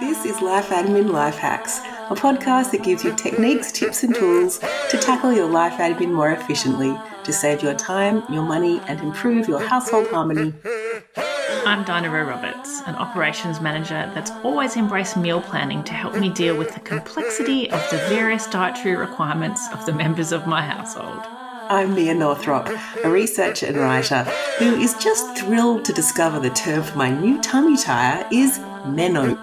This is Life Admin Life Hacks, a podcast that gives you techniques, tips, and tools to tackle your life admin more efficiently, to save your time, your money, and improve your household harmony. I'm Dinah Rowe Roberts, an operations manager that's always embraced meal planning to help me deal with the complexity of the various dietary requirements of the members of my household. I'm Mia Northrop, a researcher and writer who is just thrilled to discover the term for my new tummy tire is menopot.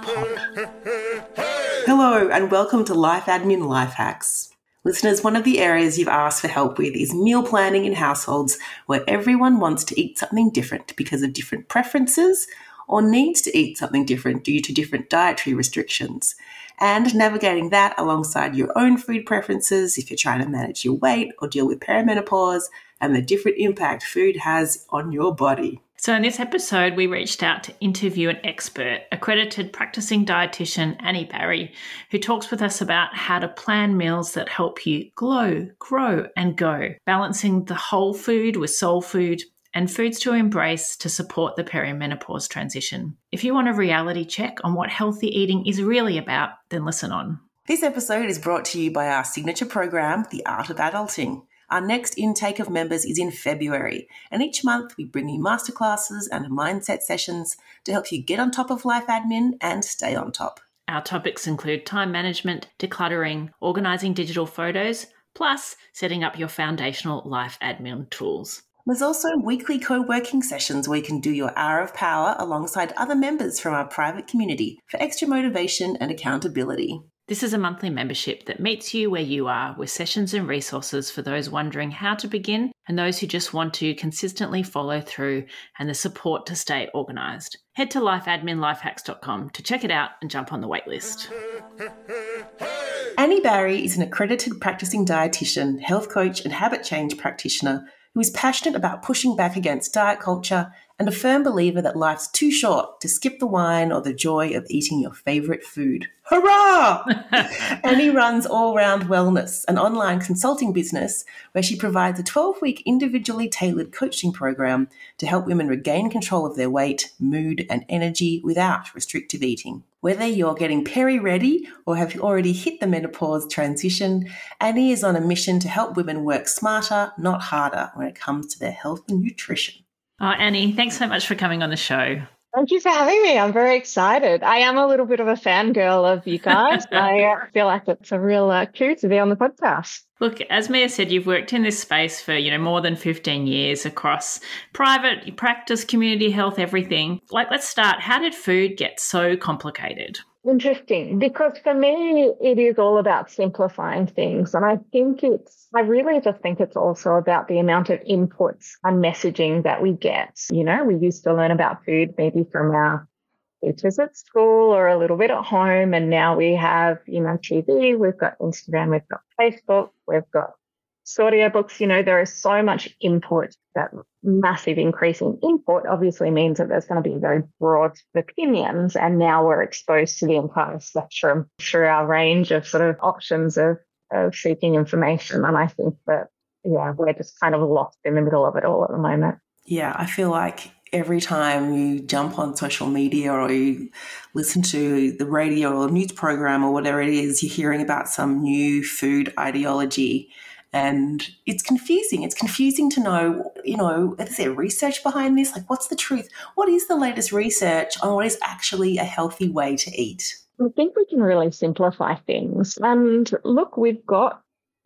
Hello, and welcome to Life Admin Life Hacks. Listeners, one of the areas you've asked for help with is meal planning in households where everyone wants to eat something different because of different preferences or needs to eat something different due to different dietary restrictions and navigating that alongside your own food preferences if you're trying to manage your weight or deal with perimenopause and the different impact food has on your body. So, in this episode, we reached out to interview an expert, accredited practicing dietitian Annie Barry, who talks with us about how to plan meals that help you glow, grow, and go, balancing the whole food with soul food, and foods to embrace to support the perimenopause transition. If you want a reality check on what healthy eating is really about, then listen on. This episode is brought to you by our signature program, The Art of Adulting. Our next intake of members is in February, and each month we bring you masterclasses and mindset sessions to help you get on top of life admin and stay on top. Our topics include time management, decluttering, organising digital photos, plus setting up your foundational life admin tools. There's also weekly co working sessions where you can do your hour of power alongside other members from our private community for extra motivation and accountability. This is a monthly membership that meets you where you are with sessions and resources for those wondering how to begin and those who just want to consistently follow through and the support to stay organised. Head to lifeadminlifehacks.com to check it out and jump on the waitlist. Annie Barry is an accredited practicing dietitian, health coach, and habit change practitioner who is passionate about pushing back against diet culture and a firm believer that life's too short to skip the wine or the joy of eating your favourite food. Hurrah! Annie runs All Round Wellness, an online consulting business where she provides a 12 week individually tailored coaching program to help women regain control of their weight, mood, and energy without restrictive eating. Whether you're getting peri ready or have already hit the menopause transition, Annie is on a mission to help women work smarter, not harder, when it comes to their health and nutrition. Oh, Annie, thanks so much for coming on the show. Thank you for having me. I'm very excited. I am a little bit of a fangirl of you guys. I feel like it's a real uh, coup to be on the podcast. Look, as Mia said, you've worked in this space for, you know, more than 15 years across private practice, community health, everything. Like, let's start. How did food get so complicated? Interesting, because for me, it is all about simplifying things. And I think it's, I really just think it's also about the amount of inputs and messaging that we get. You know, we used to learn about food maybe from our teachers at school or a little bit at home. And now we have, you know, TV, we've got Instagram, we've got Facebook, we've got audio books, you know, there is so much input. That massive increase in input obviously means that there's going to be very broad opinions. And now we're exposed to the entire spectrum through our range of sort of options of, of seeking information. And I think that, yeah, we're just kind of lost in the middle of it all at the moment. Yeah, I feel like every time you jump on social media or you listen to the radio or news program or whatever it is, you're hearing about some new food ideology and it's confusing. It's confusing to know, you know, is there research behind this? Like, what's the truth? What is the latest research on what is actually a healthy way to eat? I think we can really simplify things. And look, we've got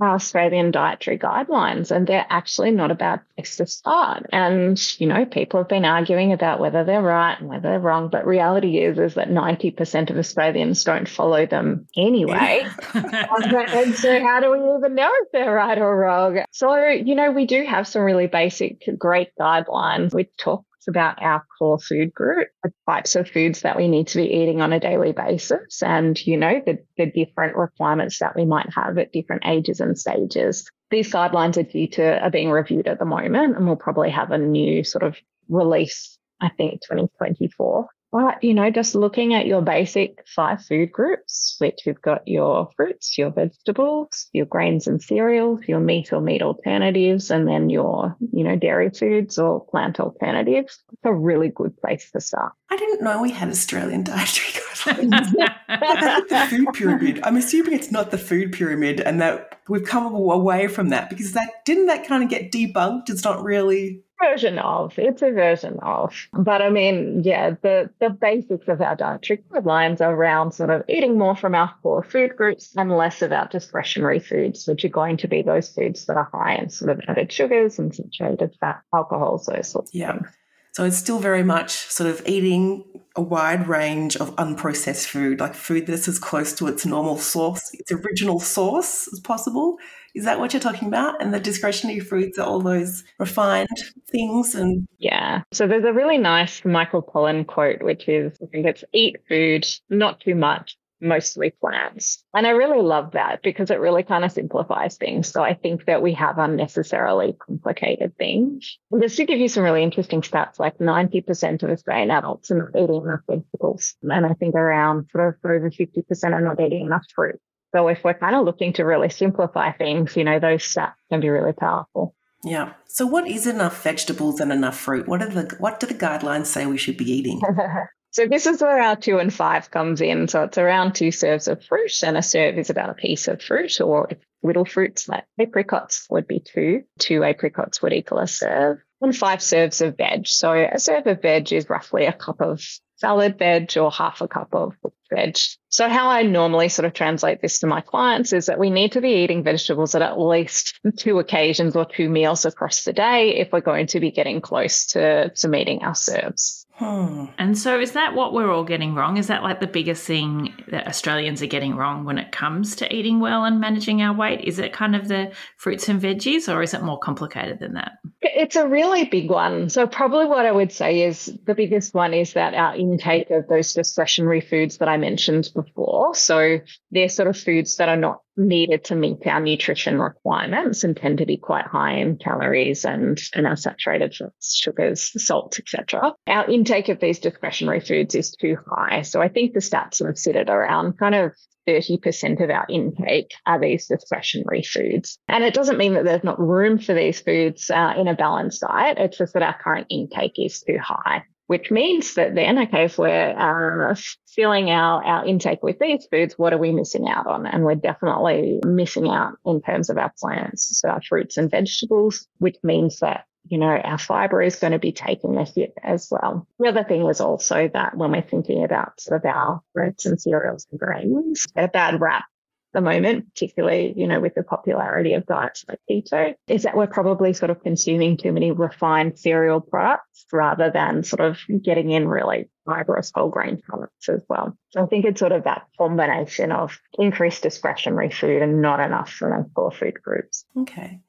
Australian dietary guidelines, and they're actually not a bad place to start. And, you know, people have been arguing about whether they're right and whether they're wrong, but reality is, is that 90% of Australians don't follow them anyway. and so how do we even know if they're right or wrong? So, you know, we do have some really basic, great guidelines. We talk about our core food group, the types of foods that we need to be eating on a daily basis, and you know the, the different requirements that we might have at different ages and stages. These guidelines are due to are being reviewed at the moment, and we'll probably have a new sort of release. I think 2024 But, you know, just looking at your basic five food groups, which you've got your fruits, your vegetables, your grains and cereals, your meat or meat alternatives, and then your, you know, dairy foods or plant alternatives. It's a really good place to start. I didn't know we had Australian dietary guidelines. the food pyramid. I'm assuming it's not the food pyramid and that we've come away from that because that didn't that kind of get debunked? It's not really version of. It's a version of. But I mean, yeah, the, the basics of our dietary guidelines are around sort of eating more from our core food groups and less of our discretionary foods, which are going to be those foods that are high in sort of added sugars and saturated fat, alcohols, those sorts yeah. of things. So it's still very much sort of eating a wide range of unprocessed food, like food that's as close to its normal source, its original source as possible. Is that what you're talking about? And the discretionary foods are all those refined things and Yeah. So there's a really nice Michael Pollan quote, which is I think it's eat food, not too much, mostly plants. And I really love that because it really kind of simplifies things. So I think that we have unnecessarily complicated things. And just to give you some really interesting stats, like 90% of Australian adults are not eating enough vegetables. And I think around sort of over 50% are not eating enough fruit. So if we're kind of looking to really simplify things, you know, those stats can be really powerful. Yeah. So what is enough vegetables and enough fruit? What are the what do the guidelines say we should be eating? So this is where our two and five comes in. So it's around two serves of fruit, and a serve is about a piece of fruit, or little fruits like apricots would be two. Two apricots would equal a serve, and five serves of veg. So a serve of veg is roughly a cup of salad veg or half a cup of veg. So how I normally sort of translate this to my clients is that we need to be eating vegetables at at least two occasions or two meals across the day if we're going to be getting close to, to meeting our serves. Hmm. And so, is that what we're all getting wrong? Is that like the biggest thing that Australians are getting wrong when it comes to eating well and managing our weight? Is it kind of the fruits and veggies, or is it more complicated than that? It's a really big one. So, probably what I would say is the biggest one is that our intake of those discretionary foods that I mentioned before. So, they're sort of foods that are not needed to meet our nutrition requirements and tend to be quite high in calories and, and our saturated sugars, salts, etc. Our intake of these discretionary foods is too high. So I think the stats sort of sit at around kind of 30% of our intake are these discretionary foods. And it doesn't mean that there's not room for these foods uh, in a balanced diet. It's just that our current intake is too high which means that then, okay, if we're uh, filling our, our intake with these foods, what are we missing out on? And we're definitely missing out in terms of our plants, so our fruits and vegetables, which means that you know, our fiber is going to be taking a hit as well. The other thing was also that when we're thinking about sort of our breads and cereals and grains, a bad rap the moment, particularly, you know, with the popularity of diets like keto, is that we're probably sort of consuming too many refined cereal products rather than sort of getting in really fibrous whole grain products as well. So I think it's sort of that combination of increased discretionary food and not enough from our core food groups. Okay.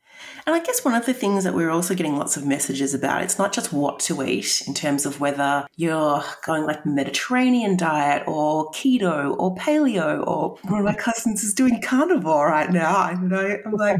And I guess one of the things that we're also getting lots of messages about, it's not just what to eat in terms of whether you're going like Mediterranean diet or keto or paleo or one of my cousins is doing carnivore right now. And I, I'm like,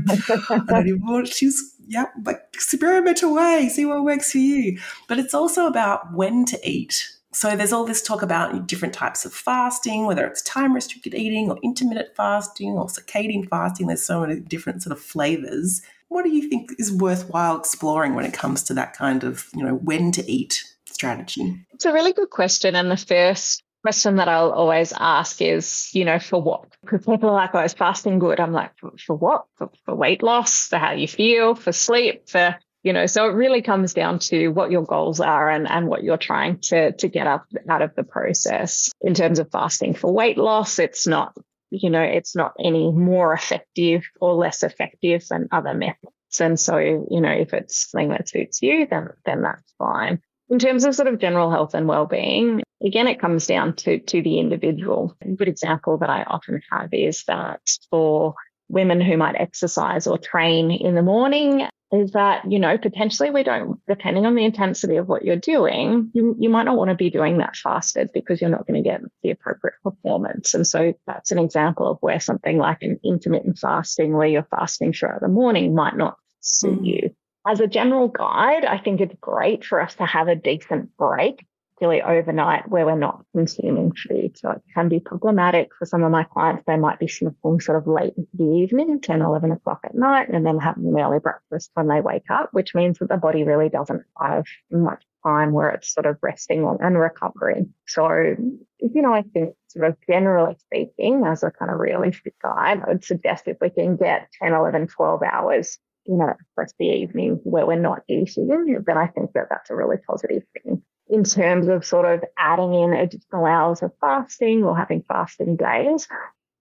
I don't even want, she's, yeah, like experiment away, see what works for you. But it's also about when to eat. So there's all this talk about different types of fasting, whether it's time restricted eating or intermittent fasting or circadian fasting. There's so many different sort of flavors. What do you think is worthwhile exploring when it comes to that kind of, you know, when to eat strategy? It's a really good question. And the first question that I'll always ask is, you know, for what? Because people are like, oh, is fasting good? I'm like, for, for what? For, for weight loss, for how you feel, for sleep, for you know so it really comes down to what your goals are and, and what you're trying to to get up out of the process in terms of fasting for weight loss it's not you know it's not any more effective or less effective than other methods. And so you know if it's something that suits you then then that's fine. In terms of sort of general health and well-being again it comes down to to the individual. A good example that i often have is that for women who might exercise or train in the morning is that, you know, potentially we don't, depending on the intensity of what you're doing, you, you might not want to be doing that fasted because you're not going to get the appropriate performance. And so that's an example of where something like an intermittent fasting, where you're fasting throughout the morning, might not suit mm. you. As a general guide, I think it's great for us to have a decent break particularly overnight where we're not consuming food. So it can be problematic for some of my clients. They might be sniffling sort of late into the evening, 10, 11 o'clock at night, and then having an early breakfast when they wake up, which means that the body really doesn't have much time where it's sort of resting and recovering. So, you know, I think sort of generally speaking, as a kind of realistic guide, I would suggest if we can get 10, 11, 12 hours, you know, across the evening where we're not eating, then I think that that's a really positive thing. In terms of sort of adding in additional hours of fasting or having fasting days,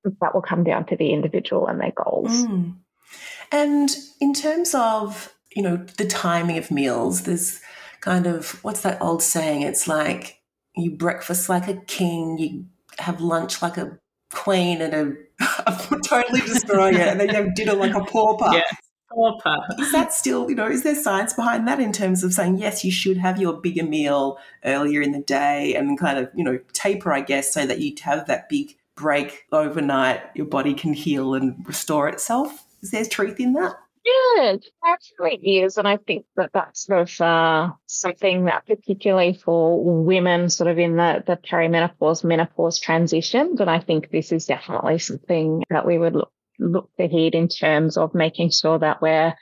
that will come down to the individual and their goals. Mm. And in terms of, you know, the timing of meals, there's kind of what's that old saying? It's like you breakfast like a king, you have lunch like a queen, and a I'm totally destroying it, and then you have dinner like a pauper. Yeah. Pauper. Is that still, you know, is there science behind that in terms of saying, yes, you should have your bigger meal earlier in the day and kind of, you know, taper, I guess, so that you have that big break overnight, your body can heal and restore itself? Is there truth in that? Yeah, it absolutely is. And I think that that's sort of uh, something that particularly for women sort of in the, the perimenopause, menopause transition, that I think this is definitely something that we would look, look ahead in terms of making sure that we're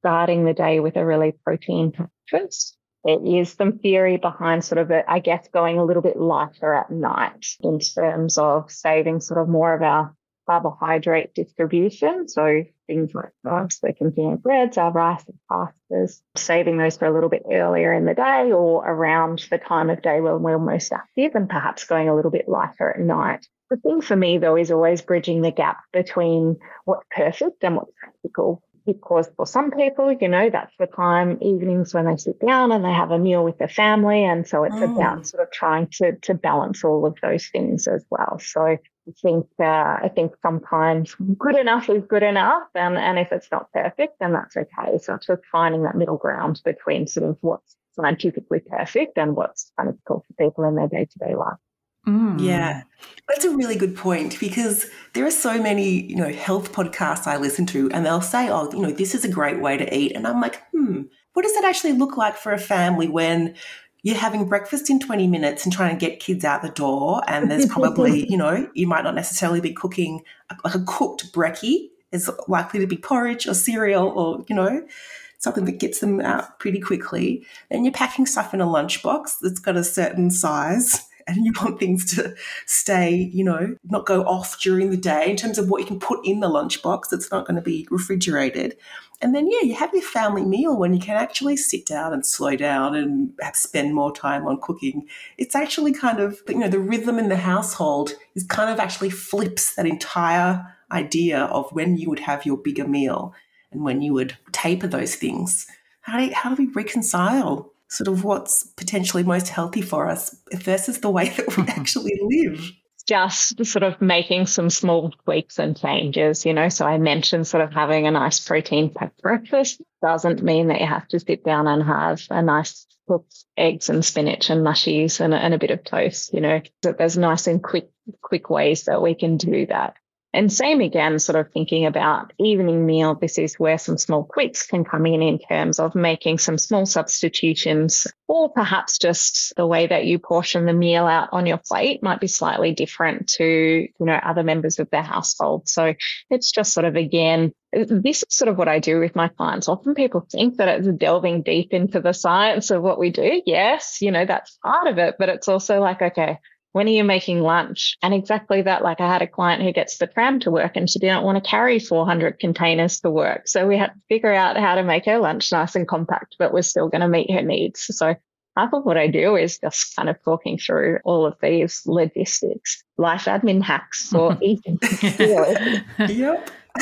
starting the day with a really protein breakfast. There is some theory behind sort of, a, I guess, going a little bit lighter at night in terms of saving sort of more of our carbohydrate distribution. So things like rice, container breads, our rice and pastas, saving those for a little bit earlier in the day or around the time of day when we're most active and perhaps going a little bit lighter at night. The thing for me though is always bridging the gap between what's perfect and what's practical. Because for some people, you know, that's the time evenings when they sit down and they have a meal with their family. And so it's mm. about sort of trying to, to balance all of those things as well. So I think uh, I think sometimes good enough is good enough, and and if it's not perfect, then that's okay. So it's just finding that middle ground between sort of what's scientifically perfect and what's kind of cool for people in their day to day life. Mm. Yeah, that's a really good point because there are so many, you know, health podcasts I listen to, and they'll say, "Oh, you know, this is a great way to eat," and I'm like, "Hmm, what does that actually look like for a family when you're having breakfast in 20 minutes and trying to get kids out the door and there's probably you know you might not necessarily be cooking like a cooked brekkie is likely to be porridge or cereal or you know something that gets them out pretty quickly. Then you're packing stuff in a lunchbox that's got a certain size and you want things to stay, you know, not go off during the day in terms of what you can put in the lunchbox that's not going to be refrigerated. And then, yeah, you have your family meal when you can actually sit down and slow down and spend more time on cooking. It's actually kind of, you know, the rhythm in the household is kind of actually flips that entire idea of when you would have your bigger meal and when you would taper those things. How do, how do we reconcile sort of what's potentially most healthy for us versus the way that we actually live? just sort of making some small tweaks and changes, you know. So I mentioned sort of having a nice protein packed breakfast doesn't mean that you have to sit down and have a nice cooked eggs and spinach and mushies and, and a bit of toast, you know. That there's nice and quick quick ways that we can do that. And same again, sort of thinking about evening meal. This is where some small tweaks can come in in terms of making some small substitutions, or perhaps just the way that you portion the meal out on your plate might be slightly different to, you know, other members of their household. So it's just sort of again, this is sort of what I do with my clients. Often people think that it's delving deep into the science of what we do. Yes, you know, that's part of it, but it's also like, okay, when are you making lunch? And exactly that, like I had a client who gets the tram to work and she didn't want to carry 400 containers to work. So we had to figure out how to make her lunch nice and compact, but we're still going to meet her needs. So half of what I do is just kind of talking through all of these logistics, life admin hacks for eating. yep.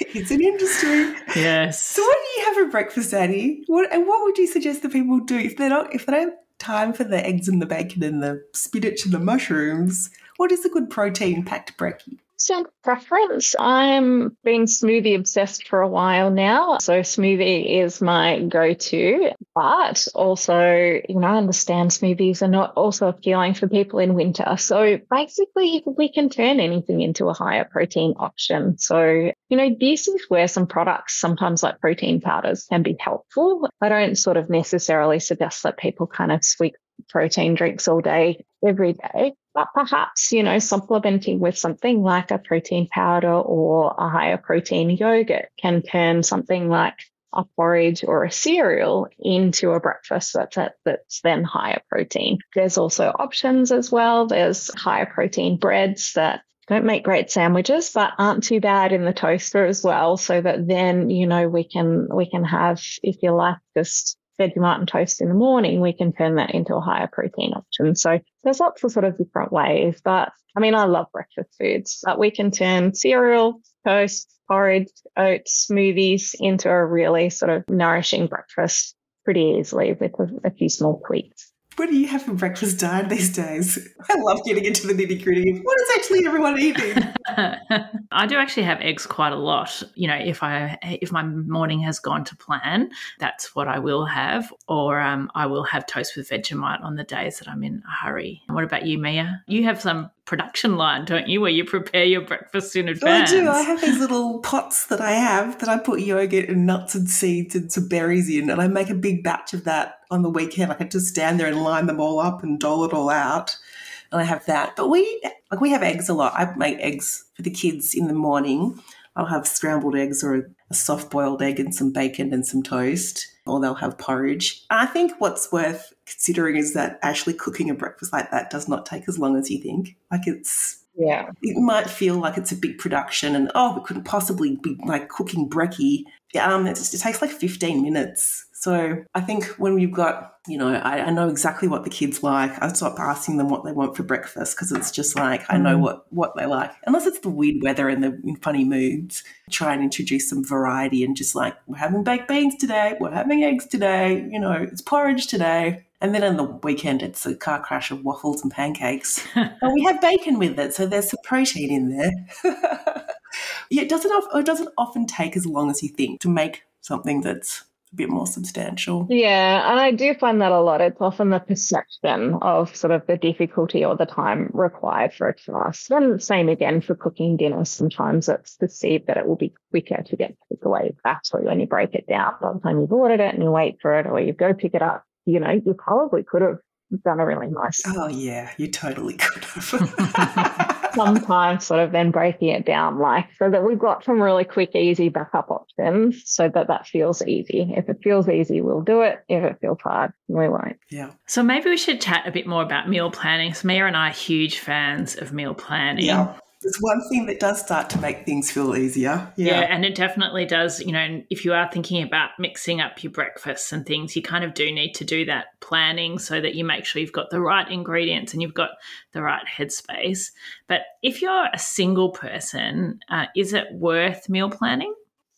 it's an industry. Yes. So what do you have for breakfast, Annie? What and what would you suggest that people do if they're not if they don't time for the eggs and the bacon and the spinach and the mushrooms. What is a good protein packed brekkie? So preference. I'm been smoothie obsessed for a while now. So smoothie is my go-to, but also, you know, I understand smoothies are not also appealing for people in winter. So basically we can turn anything into a higher protein option. So, you know, this is where some products, sometimes like protein powders can be helpful. I don't sort of necessarily suggest that people kind of switch protein drinks all day, every day. But perhaps, you know, supplementing with something like a protein powder or a higher protein yogurt can turn something like a porridge or a cereal into a breakfast that's, that's then higher protein. There's also options as well. There's higher protein breads that don't make great sandwiches, but aren't too bad in the toaster as well. So that then, you know, we can, we can have, if you like, just Vegemite and toast in the morning, we can turn that into a higher protein option. So there's lots of sort of different ways, but I mean, I love breakfast foods, but we can turn cereal, toast, porridge, oats, smoothies into a really sort of nourishing breakfast pretty easily with a, a few small tweaks. What do you have for breakfast, Dinah, these days? I love getting into the nitty gritty of what is actually everyone eating. I do actually have eggs quite a lot. You know, if I if my morning has gone to plan, that's what I will have, or um, I will have toast with Vegemite on the days that I'm in a hurry. What about you, Mia? You have some production line, don't you, where you prepare your breakfast in advance? I do. I have these little pots that I have that I put yogurt and nuts and seeds and some berries in, and I make a big batch of that on the weekend. I can just stand there and line them all up and dole it all out. And I have that. But we like we have eggs a lot. I make eggs for the kids in the morning. I'll have scrambled eggs or a soft boiled egg and some bacon and some toast, or they'll have porridge. And I think what's worth considering is that actually cooking a breakfast like that does not take as long as you think. Like it's yeah. It might feel like it's a big production and oh, we couldn't possibly be like cooking brekkie. Um, it, just, it takes like 15 minutes so I think when we've got, you know, I, I, know exactly what the kids like. I stop asking them what they want for breakfast because it's just like I know mm. what what they like. Unless it's the weird weather and they're funny moods, try and introduce some variety and just like we're having baked beans today, we're having eggs today, you know, it's porridge today. And then on the weekend, it's a car crash of waffles and pancakes. and we have bacon with it, so there's some protein in there. yeah, it doesn't, it doesn't often take as long as you think to make something that's a bit more substantial. Yeah, and I do find that a lot. It's often the perception of sort of the difficulty or the time required for a task. And same again for cooking dinner. Sometimes it's perceived that it will be quicker to get takeaway actually when you break it down. By the time you've ordered it and you wait for it or you go pick it up, you know, you probably could have done a really nice. Oh yeah, you totally could have. sometimes sort of then breaking it down like so that we've got some really quick, easy backup options so that that feels easy. If it feels easy, we'll do it. If it feels hard, we won't. Yeah. So maybe we should chat a bit more about meal planning. So Mia and I are huge fans of meal planning. Yeah it's one thing that does start to make things feel easier. Yeah. yeah. and it definitely does. You know, if you are thinking about mixing up your breakfasts and things, you kind of do need to do that planning so that you make sure you've got the right ingredients and you've got the right headspace. But if you're a single person, uh, is it worth meal planning?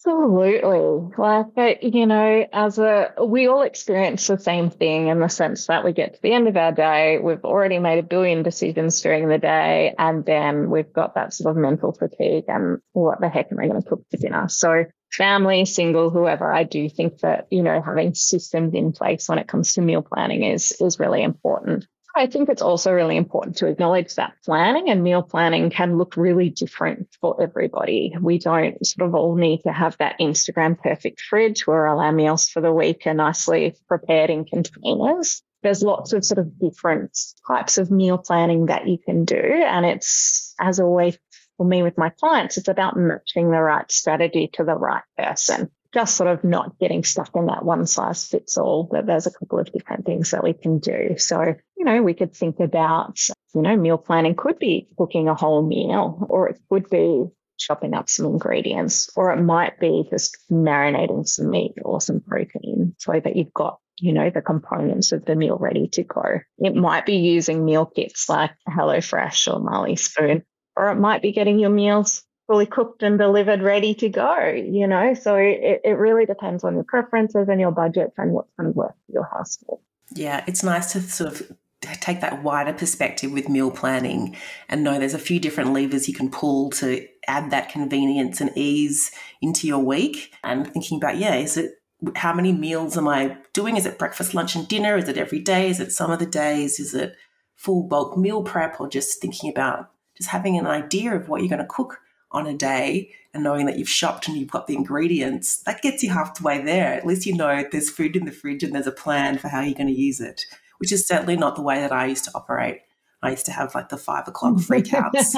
Absolutely. Like, you know, as a, we all experience the same thing in the sense that we get to the end of our day, we've already made a billion decisions during the day, and then we've got that sort of mental fatigue and what the heck am I going to cook for dinner? So, family, single, whoever, I do think that, you know, having systems in place when it comes to meal planning is, is really important. I think it's also really important to acknowledge that planning and meal planning can look really different for everybody. We don't sort of all need to have that Instagram perfect fridge where all our meals for the week are nicely prepared in containers. There's lots of sort of different types of meal planning that you can do. And it's, as always, for me with my clients, it's about matching the right strategy to the right person just sort of not getting stuck in that one size fits all, that there's a couple of different things that we can do. So, you know, we could think about, you know, meal planning could be cooking a whole meal, or it could be chopping up some ingredients, or it might be just marinating some meat or some protein so that you've got you know, the components of the meal ready to go. It might be using meal kits like HelloFresh or Marley Spoon, or it might be getting your meals fully cooked and delivered, ready to go, you know? So it, it really depends on your preferences and your budget and what's going to work for your household. Yeah, it's nice to sort of take that wider perspective with meal planning and know there's a few different levers you can pull to add that convenience and ease into your week. And thinking about yeah is it how many meals am i doing? Is it breakfast lunch and dinner? Is it every day? Is it some of the days? Is it full bulk meal prep? Or just thinking about just having an idea of what you're going to cook on a day and knowing that you've shopped and you've got the ingredients, that gets you halfway there. At least you know there's food in the fridge and there's a plan for how you're going to use it. which is certainly not the way that I used to operate. I used to have like the five o'clock freakouts.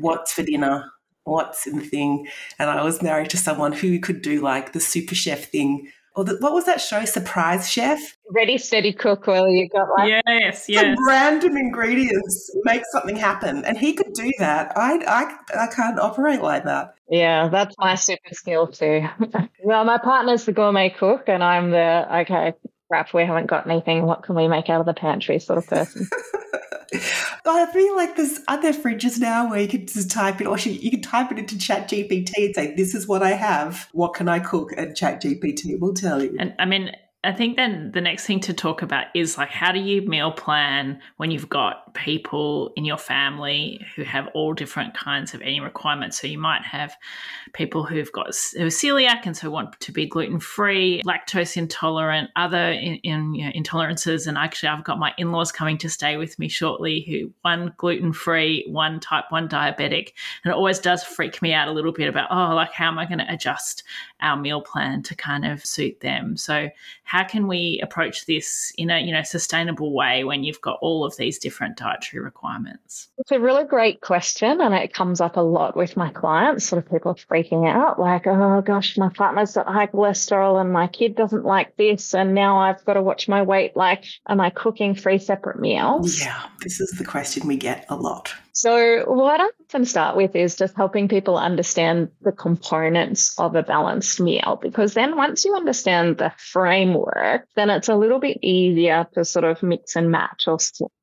what's for dinner? What's in the thing? And I was married to someone who could do like the super chef thing. Or the, what was that show? Surprise Chef? Ready, steady, cook. Well, you got like yes, yes. random ingredients make something happen, and he could do that. I, I, I can't operate like that. Yeah, that's my super skill too. well, my partner's the gourmet cook, and I'm the okay. Crap, we haven't got anything. What can we make out of the pantry? Sort of person. I feel like there's other fridges now where you can just type it, or you can type it into Chat GPT and say, "This is what I have. What can I cook?" And Chat GPT will tell you. And I mean, I think then the next thing to talk about is like how do you meal plan when you've got people in your family who have all different kinds of eating requirements. So you might have people who've got who are celiac and so want to be gluten free, lactose intolerant, other in, in you know, intolerances. And actually, I've got my in laws coming to stay with me shortly who one gluten free, one type one diabetic, and it always does freak me out a little bit about oh like how am I going to adjust our meal plan to kind of suit them. So how can we approach this in a you know sustainable way when you've got all of these different dietary requirements? It's a really great question, and it comes up a lot with my clients. Sort of people freaking out, like, "Oh gosh, my partner's got high cholesterol, and my kid doesn't like this, and now I've got to watch my weight. Like, am I cooking three separate meals?" Yeah, this is the question we get a lot. So, what I often start with is just helping people understand the components of a balanced meal, because then once you understand the framework, then it's a little bit easier to sort of mix and match or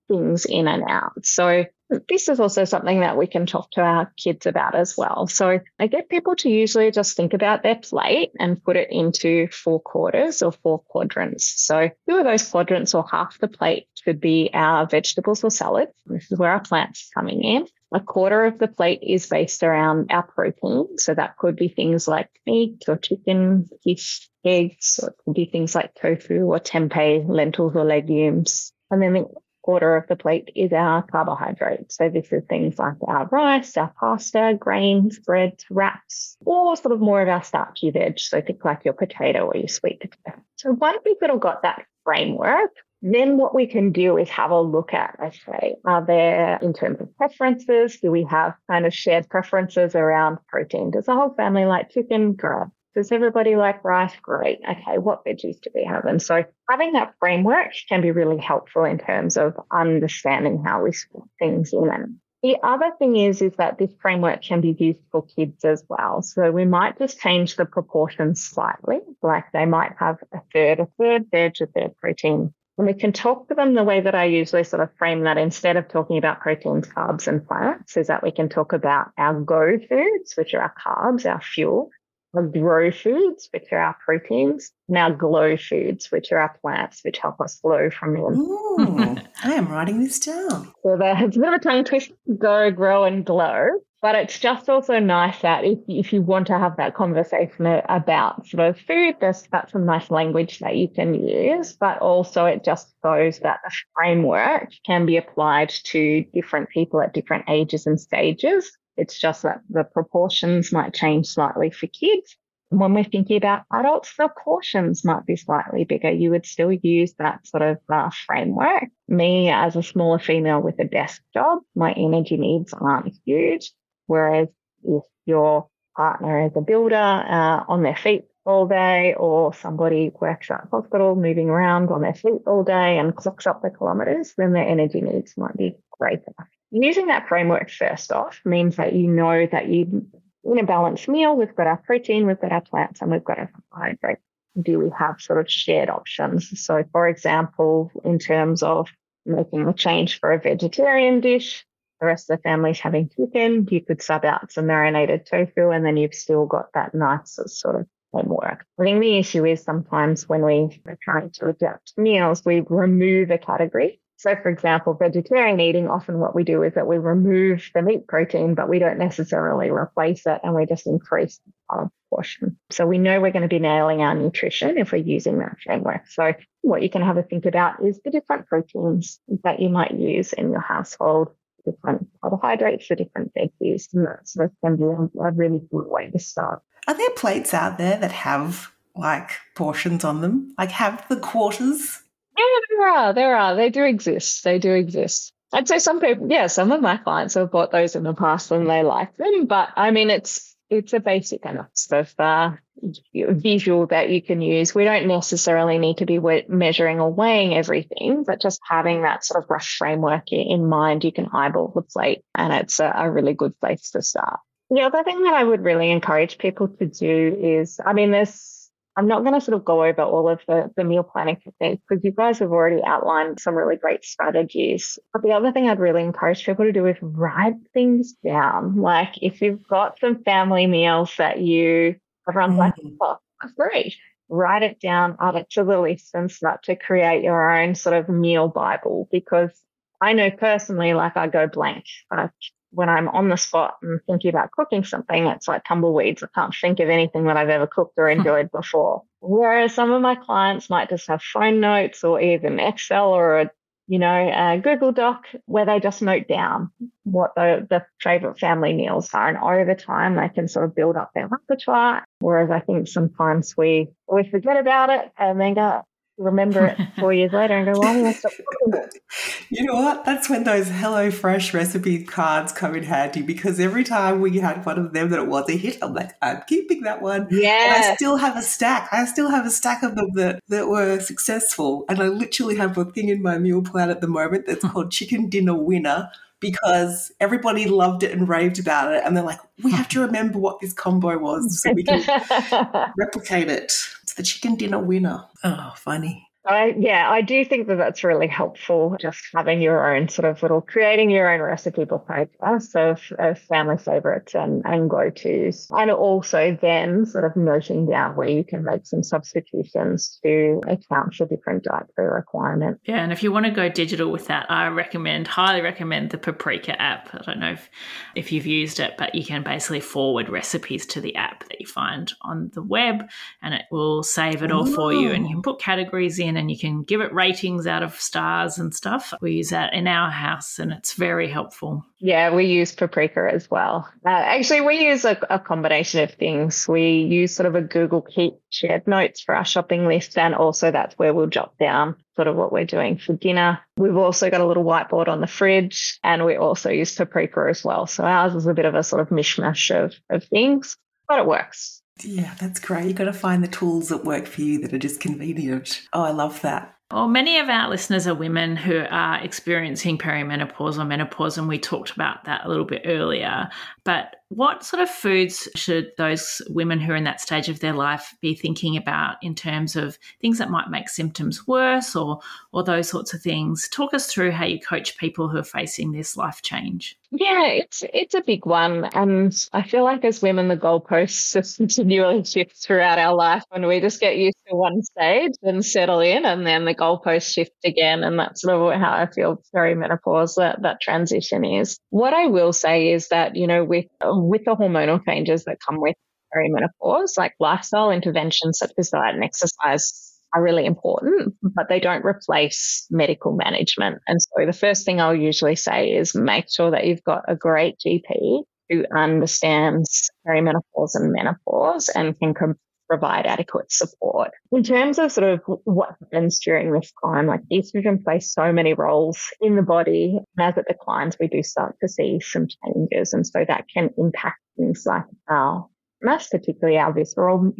things in and out. So, this is also something that we can talk to our kids about as well. So, I get people to usually just think about their plate and put it into four quarters or four quadrants. So, two of those quadrants or half the plate could be our vegetables or salads. This is where our plants are coming in. A quarter of the plate is based around our protein. So that could be things like meat or chicken, fish, eggs, or it could be things like tofu or tempeh, lentils or legumes. And then the quarter of the plate is our carbohydrates. So this is things like our rice, our pasta, grains, bread, wraps, or sort of more of our starchy veg. So think like your potato or your sweet potato. So once we've sort of got that framework, then what we can do is have a look at, okay, are there, in terms of preferences, do we have kind of shared preferences around protein? Does the whole family like chicken? Great. Does everybody like rice? Great. Okay, what veggies do we have? And so having that framework can be really helpful in terms of understanding how we split things in. The other thing is, is that this framework can be used for kids as well. So we might just change the proportions slightly, like they might have a third, a third veg, a third protein, and we can talk to them the way that I usually sort of frame that instead of talking about proteins, carbs, and fats, is that we can talk about our go foods, which are our carbs, our fuel, our grow foods, which are our proteins, and our glow foods, which are our plants, which help us glow from them. Ooh, I am writing this down. So there's a bit of a tongue twist go, grow, and glow. But it's just also nice that if, if you want to have that conversation about sort of food, there's that's some nice language that you can use. But also it just shows that the framework can be applied to different people at different ages and stages. It's just that the proportions might change slightly for kids. When we're thinking about adults, the portions might be slightly bigger. You would still use that sort of uh, framework. Me, as a smaller female with a desk job, my energy needs aren't huge. Whereas if your partner is a builder uh, on their feet all day, or somebody works at a hospital moving around on their feet all day and clocks up the kilometers, then their energy needs might be greater. Using that framework first off means that you know that you, in a balanced meal, we've got our protein, we've got our plants, and we've got our carbohydrates. Do we have sort of shared options? So, for example, in terms of making a change for a vegetarian dish, the rest of the family's having chicken, you could sub out some marinated tofu and then you've still got that nice sort of homework. I think the issue is sometimes when we are trying to adapt meals, we remove a category. So, for example, vegetarian eating, often what we do is that we remove the meat protein, but we don't necessarily replace it and we just increase the portion. So, we know we're going to be nailing our nutrition if we're using that framework. So, what you can have a think about is the different proteins that you might use in your household different carbohydrates for different veggies. And that sort of can be a really good way to start. Are there plates out there that have like portions on them? Like have the quarters? Yeah, there are. There are. They do exist. They do exist. I'd say some people, yeah, some of my clients have bought those in the past and they like them. But I mean, it's it's a basic enough of uh, visual that you can use. We don't necessarily need to be measuring or weighing everything, but just having that sort of rough framework in mind, you can eyeball the plate, and it's a, a really good place to start. The other thing that I would really encourage people to do is, I mean, there's I'm not going to sort of go over all of the, the meal planning techniques because you guys have already outlined some really great strategies. But the other thing I'd really encourage people to do is write things down. Like if you've got some family meals that you, everyone's mm. like, oh, that's great. Write it down, add it to the list and start to create your own sort of meal Bible because I know personally, like I go blank. I when I'm on the spot and thinking about cooking something, it's like tumbleweeds. I can't think of anything that I've ever cooked or hmm. enjoyed before. Whereas some of my clients might just have phone notes or even Excel or a, you know, a Google Doc where they just note down what the, the favorite family meals are. And over time, they can sort of build up their repertoire. Whereas I think sometimes we, we forget about it and then go, remember it four years later and go, why did I stop cooking it? You know what? That's when those Hello Fresh recipe cards come in handy because every time we had one of them that it was a hit, I'm like, I'm keeping that one. Yeah. And I still have a stack. I still have a stack of them that, that were successful. And I literally have a thing in my meal plan at the moment that's called Chicken Dinner Winner because everybody loved it and raved about it. And they're like, we have to remember what this combo was so we can replicate it. The chicken dinner winner. Oh, funny. I, yeah, I do think that that's really helpful. Just having your own sort of little, creating your own recipe book, I guess, of, of family favorites and, and go tos. And also then sort of noting down where you can make some substitutions to account for different dietary requirements. Yeah. And if you want to go digital with that, I recommend, highly recommend the Paprika app. I don't know if, if you've used it, but you can basically forward recipes to the app that you find on the web and it will save it all for you. And you can put categories in and you can give it ratings out of stars and stuff. We use that in our house and it's very helpful. Yeah, we use Paprika as well. Uh, actually, we use a, a, combination of things. We use sort of a Google Keep shared notes for our shopping list, and also that's where we'll jot down sort of what we're doing for dinner. We've also got a little whiteboard on the fridge, and we also use Paprika as well. So ours is a bit of a sort of mishmash of, of things, but it works. Yeah, that's great. You've got to find the tools that work for you that are just convenient. Oh, I love that. Well, many of our listeners are women who are experiencing perimenopause or menopause, and we talked about that a little bit earlier. But what sort of foods should those women who are in that stage of their life be thinking about in terms of things that might make symptoms worse or or those sorts of things? Talk us through how you coach people who are facing this life change. Yeah, it's it's a big one, and I feel like as women, the goalposts just continually shift throughout our life, and we just get used to one stage and settle in, and then the goalposts shift again, and that's sort of how I feel perimenopause that that transition is. What I will say is that you know with with the hormonal changes that come with perimenopause, like lifestyle interventions such as diet and exercise are really important, but they don't replace medical management. And so the first thing I'll usually say is make sure that you've got a great GP who understands perimenopause and menopause and can provide adequate support. In terms of sort of what happens during this time, like estrogen plays so many roles in the body. And as it declines, we do start to see some changes. And so that can impact things like our mass, particularly our visceral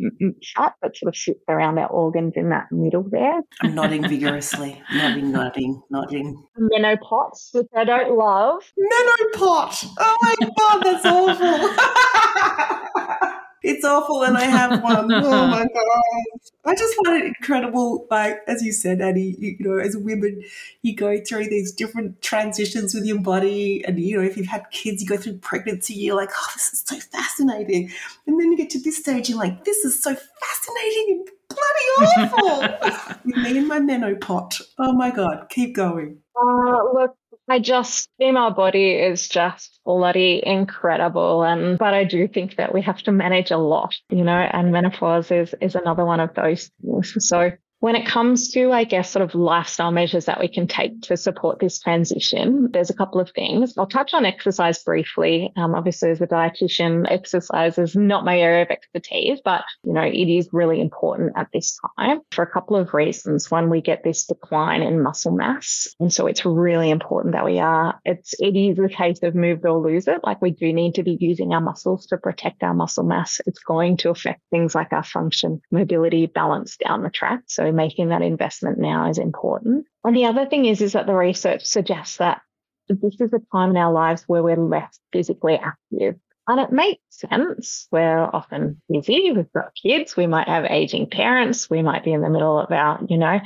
fat that sort of sits around our organs in that middle there. I'm nodding vigorously, nodding, nodding, nodding. Menopause, which I don't love. Menopause. Oh my god, that's awful. It's awful, and I have one. oh my god! I just find it incredible. Like as you said, Annie, you, you, know, as women, you go through these different transitions with your body, and you know, if you've had kids, you go through pregnancy. You're like, oh, this is so fascinating, and then you get to this stage, you're like, this is so fascinating and bloody awful. Me and my menopot. Oh my god! Keep going. Uh, look, I just, female body is just bloody incredible. And, but I do think that we have to manage a lot, you know, and menopause is, is another one of those things. So When it comes to, I guess, sort of lifestyle measures that we can take to support this transition, there's a couple of things. I'll touch on exercise briefly. Um, obviously, as a dietitian, exercise is not my area of expertise, but you know, it is really important at this time for a couple of reasons. One, we get this decline in muscle mass, and so it's really important that we are. It's it is a case of move or lose it. Like we do need to be using our muscles to protect our muscle mass. It's going to affect things like our function, mobility, balance down the track. So making that investment now is important. And the other thing is, is that the research suggests that this is a time in our lives where we're less physically active. And it makes sense. We're often busy. We've got kids. We might have aging parents. We might be in the middle of our, you know,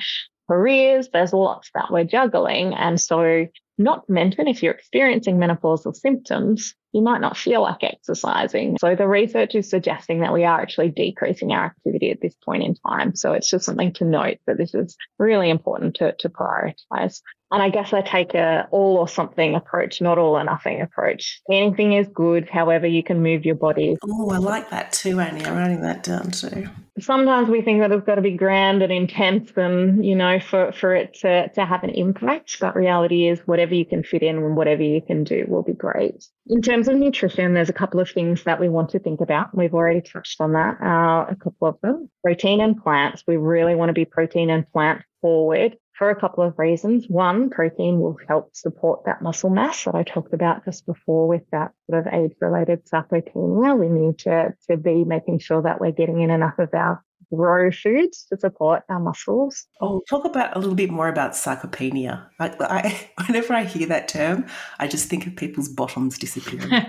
careers. There's lots that we're juggling. And so not mention if you're experiencing menopausal symptoms, you might not feel like exercising. So the research is suggesting that we are actually decreasing our activity at this point in time. So it's just something to note that this is really important to, to prioritize. And I guess I take a all or something approach, not all or nothing approach. Anything is good, however you can move your body. Oh, I like that too, Annie. I'm writing that down too. Sometimes we think that it's got to be grand and intense and, you know, for, for it to, to have an impact. But reality is whatever you can fit in and whatever you can do will be great. In terms of nutrition, there's a couple of things that we want to think about. We've already touched on that, uh, a couple of them. Protein and plants. We really want to be protein and plant forward for a couple of reasons. One, protein will help support that muscle mass that I talked about just before with that sort of age related sarcopenia. We need to, to be making sure that we're getting in enough of our grow foods to support our muscles. Oh, talk about a little bit more about sarcopenia. Like, I, whenever I hear that term, I just think of people's bottoms disappearing.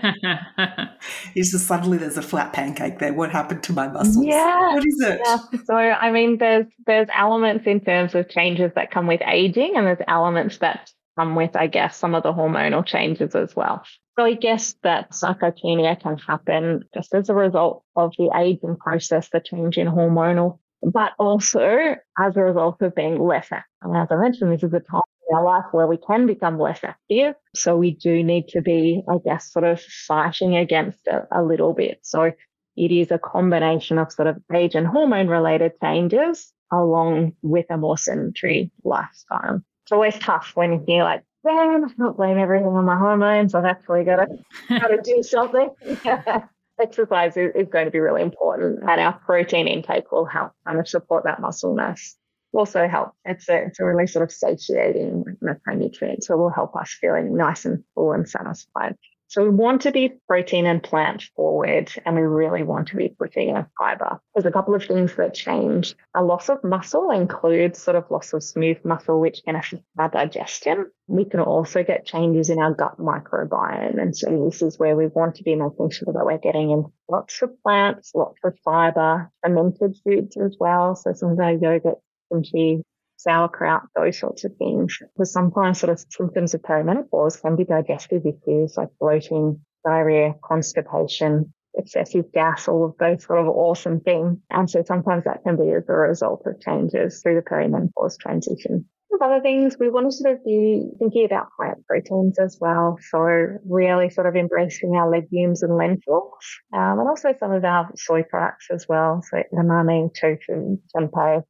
it's just suddenly there's a flat pancake there. What happened to my muscles? Yeah, what is it? Yeah. So, I mean, there's there's elements in terms of changes that come with aging, and there's elements that come with, I guess, some of the hormonal changes as well. So I guess that sarcopenia can happen just as a result of the aging process, the change in hormonal, but also as a result of being less active. And as I mentioned, this is a time in our life where we can become less active. So we do need to be, I guess, sort of fighting against it a little bit. So it is a combination of sort of age and hormone related changes along with a more sedentary lifestyle. It's always tough when you're like damn, I don't blame everything on my hormones. I've actually got to, got to do something. Exercise is, is, going to be really important, and our protein intake will help kind of support that muscle mass. Also help. It's a, it's a really sort of satiating macronutrient, so it will help us feeling nice and full and satisfied. So we want to be protein and plant forward, and we really want to be putting in fiber. There's a couple of things that change. A loss of muscle includes sort of loss of smooth muscle, which can affect our digestion. We can also get changes in our gut microbiome. And so this is where we want to be making sure that we're getting in lots of plants, lots of fiber, fermented foods as well. So some of our yogurt, kimchi, sauerkraut, those sorts of things. Because sometimes sort of symptoms of perimenopause can be digestive issues like bloating, diarrhea, constipation, excessive gas, all of those sort of awesome things. And so sometimes that can be as a result of changes through the perimenopause transition. Other things we want to sort of be thinking about plant proteins as well. So really sort of embracing our legumes and lentils, um, and also some of our soy products as well. So edamame, tofu, tempeh,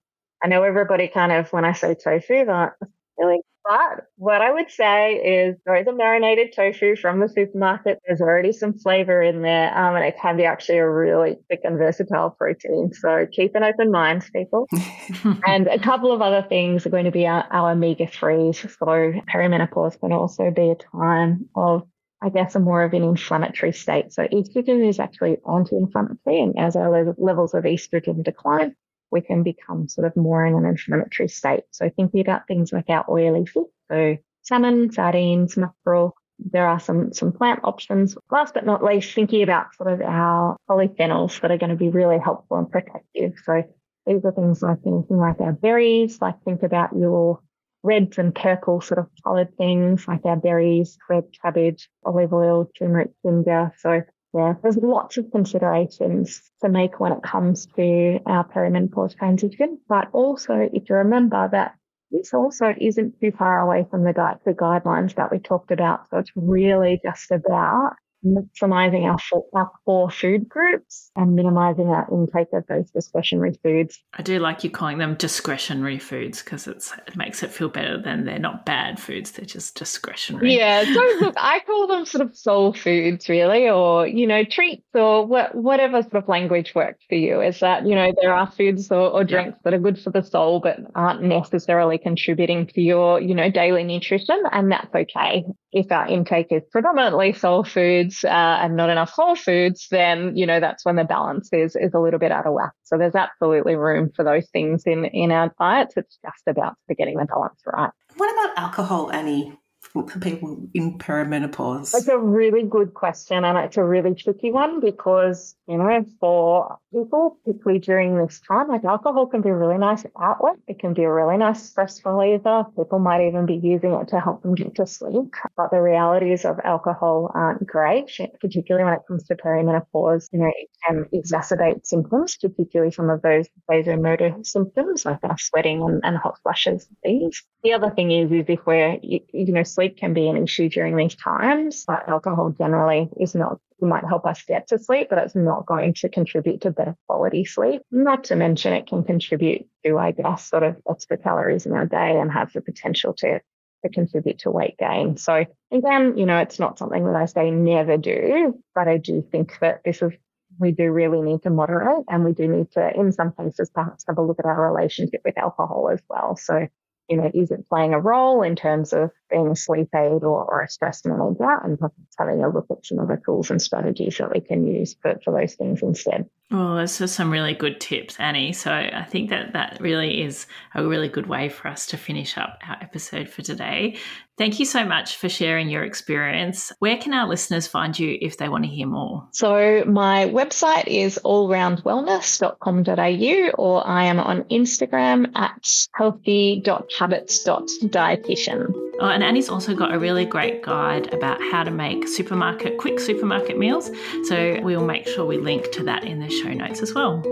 I know everybody kind of, when I say tofu, they're really but what I would say is there is a marinated tofu from the supermarket. There's already some flavor in there, um, and it can be actually a really thick and versatile protein. So keep an open mind, people. and a couple of other things are going to be our, our omega 3s. So perimenopause can also be a time of I guess, a more of an inflammatory state. So estrogen is actually anti-inflammatory, and as our levels of estrogen decline, we can become sort of more in an inflammatory state. So thinking about things like our oily fish, so salmon, sardines, mackerel, there are some some plant options. Last but not least, thinking about sort of our polyphenols that are going to be really helpful and protective. So these are things like anything like our berries, like think about your reds and purple sort of colored things like our berries, red cabbage, olive oil, turmeric, ginger. So yeah, there's lots of considerations to make when it comes to our perimenopause transition. But also, if you remember that this also isn't too far away from the dietary guidelines that we talked about. So it's really just about maximizing our, our core food groups and minimizing our intake of those discretionary foods. I do like you calling them discretionary foods because it makes it feel better than they're not bad foods, they're just discretionary. Yeah, so look, I call them sort of soul foods, really, or, you know, treats or what, whatever sort of language works for you. Is that, you know, there are foods or, or drinks yeah. that are good for the soul but aren't necessarily contributing to your, you know, daily nutrition, and that's okay. If our intake is predominantly soul foods uh, and not enough whole foods, then you know that's when the balance is is a little bit out of whack. So there's absolutely room for those things in in our diets. It's just about getting the balance right. What about alcohol, Annie? For people in perimenopause? That's a really good question and it's a really tricky one because, you know, for people, particularly during this time, like alcohol can be a really nice outlet. It can be a really nice stress reliever. People might even be using it to help them get to sleep. But the realities of alcohol aren't great, particularly when it comes to perimenopause. You know, it can exacerbate symptoms, particularly some of those vasomotor symptoms like sweating and, and hot flushes. The other thing is, is if we're, you, you know, sleep sleep can be an issue during these times, but alcohol generally is not it might help us get to sleep, but it's not going to contribute to better quality sleep. Not to mention it can contribute to, I guess, sort of extra calories in our day and have the potential to, to contribute to weight gain. So again, you know, it's not something that I say never do, but I do think that this is we do really need to moderate and we do need to, in some cases, perhaps have a look at our relationship with alcohol as well. So you know, is it playing a role in terms of being a sleep aid or, or a stress manager and perhaps having a look at some of the tools and strategies that we can use for, for those things instead. Well, those are some really good tips, Annie. So I think that that really is a really good way for us to finish up our episode for today. Thank you so much for sharing your experience. Where can our listeners find you if they want to hear more? So my website is allroundwellness.com.au or I am on Instagram at healthy.habits.dietitian. Oh, and Annie's also got a really great guide about how to make supermarket, quick supermarket meals. So we'll make sure we link to that in the show notes as well.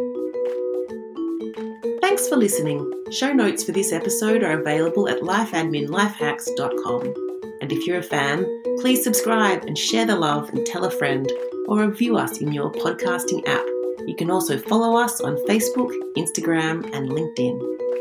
Thanks for listening. Show notes for this episode are available at lifeadminlifehacks.com. And if you're a fan, please subscribe and share the love and tell a friend or review us in your podcasting app. You can also follow us on Facebook, Instagram, and LinkedIn.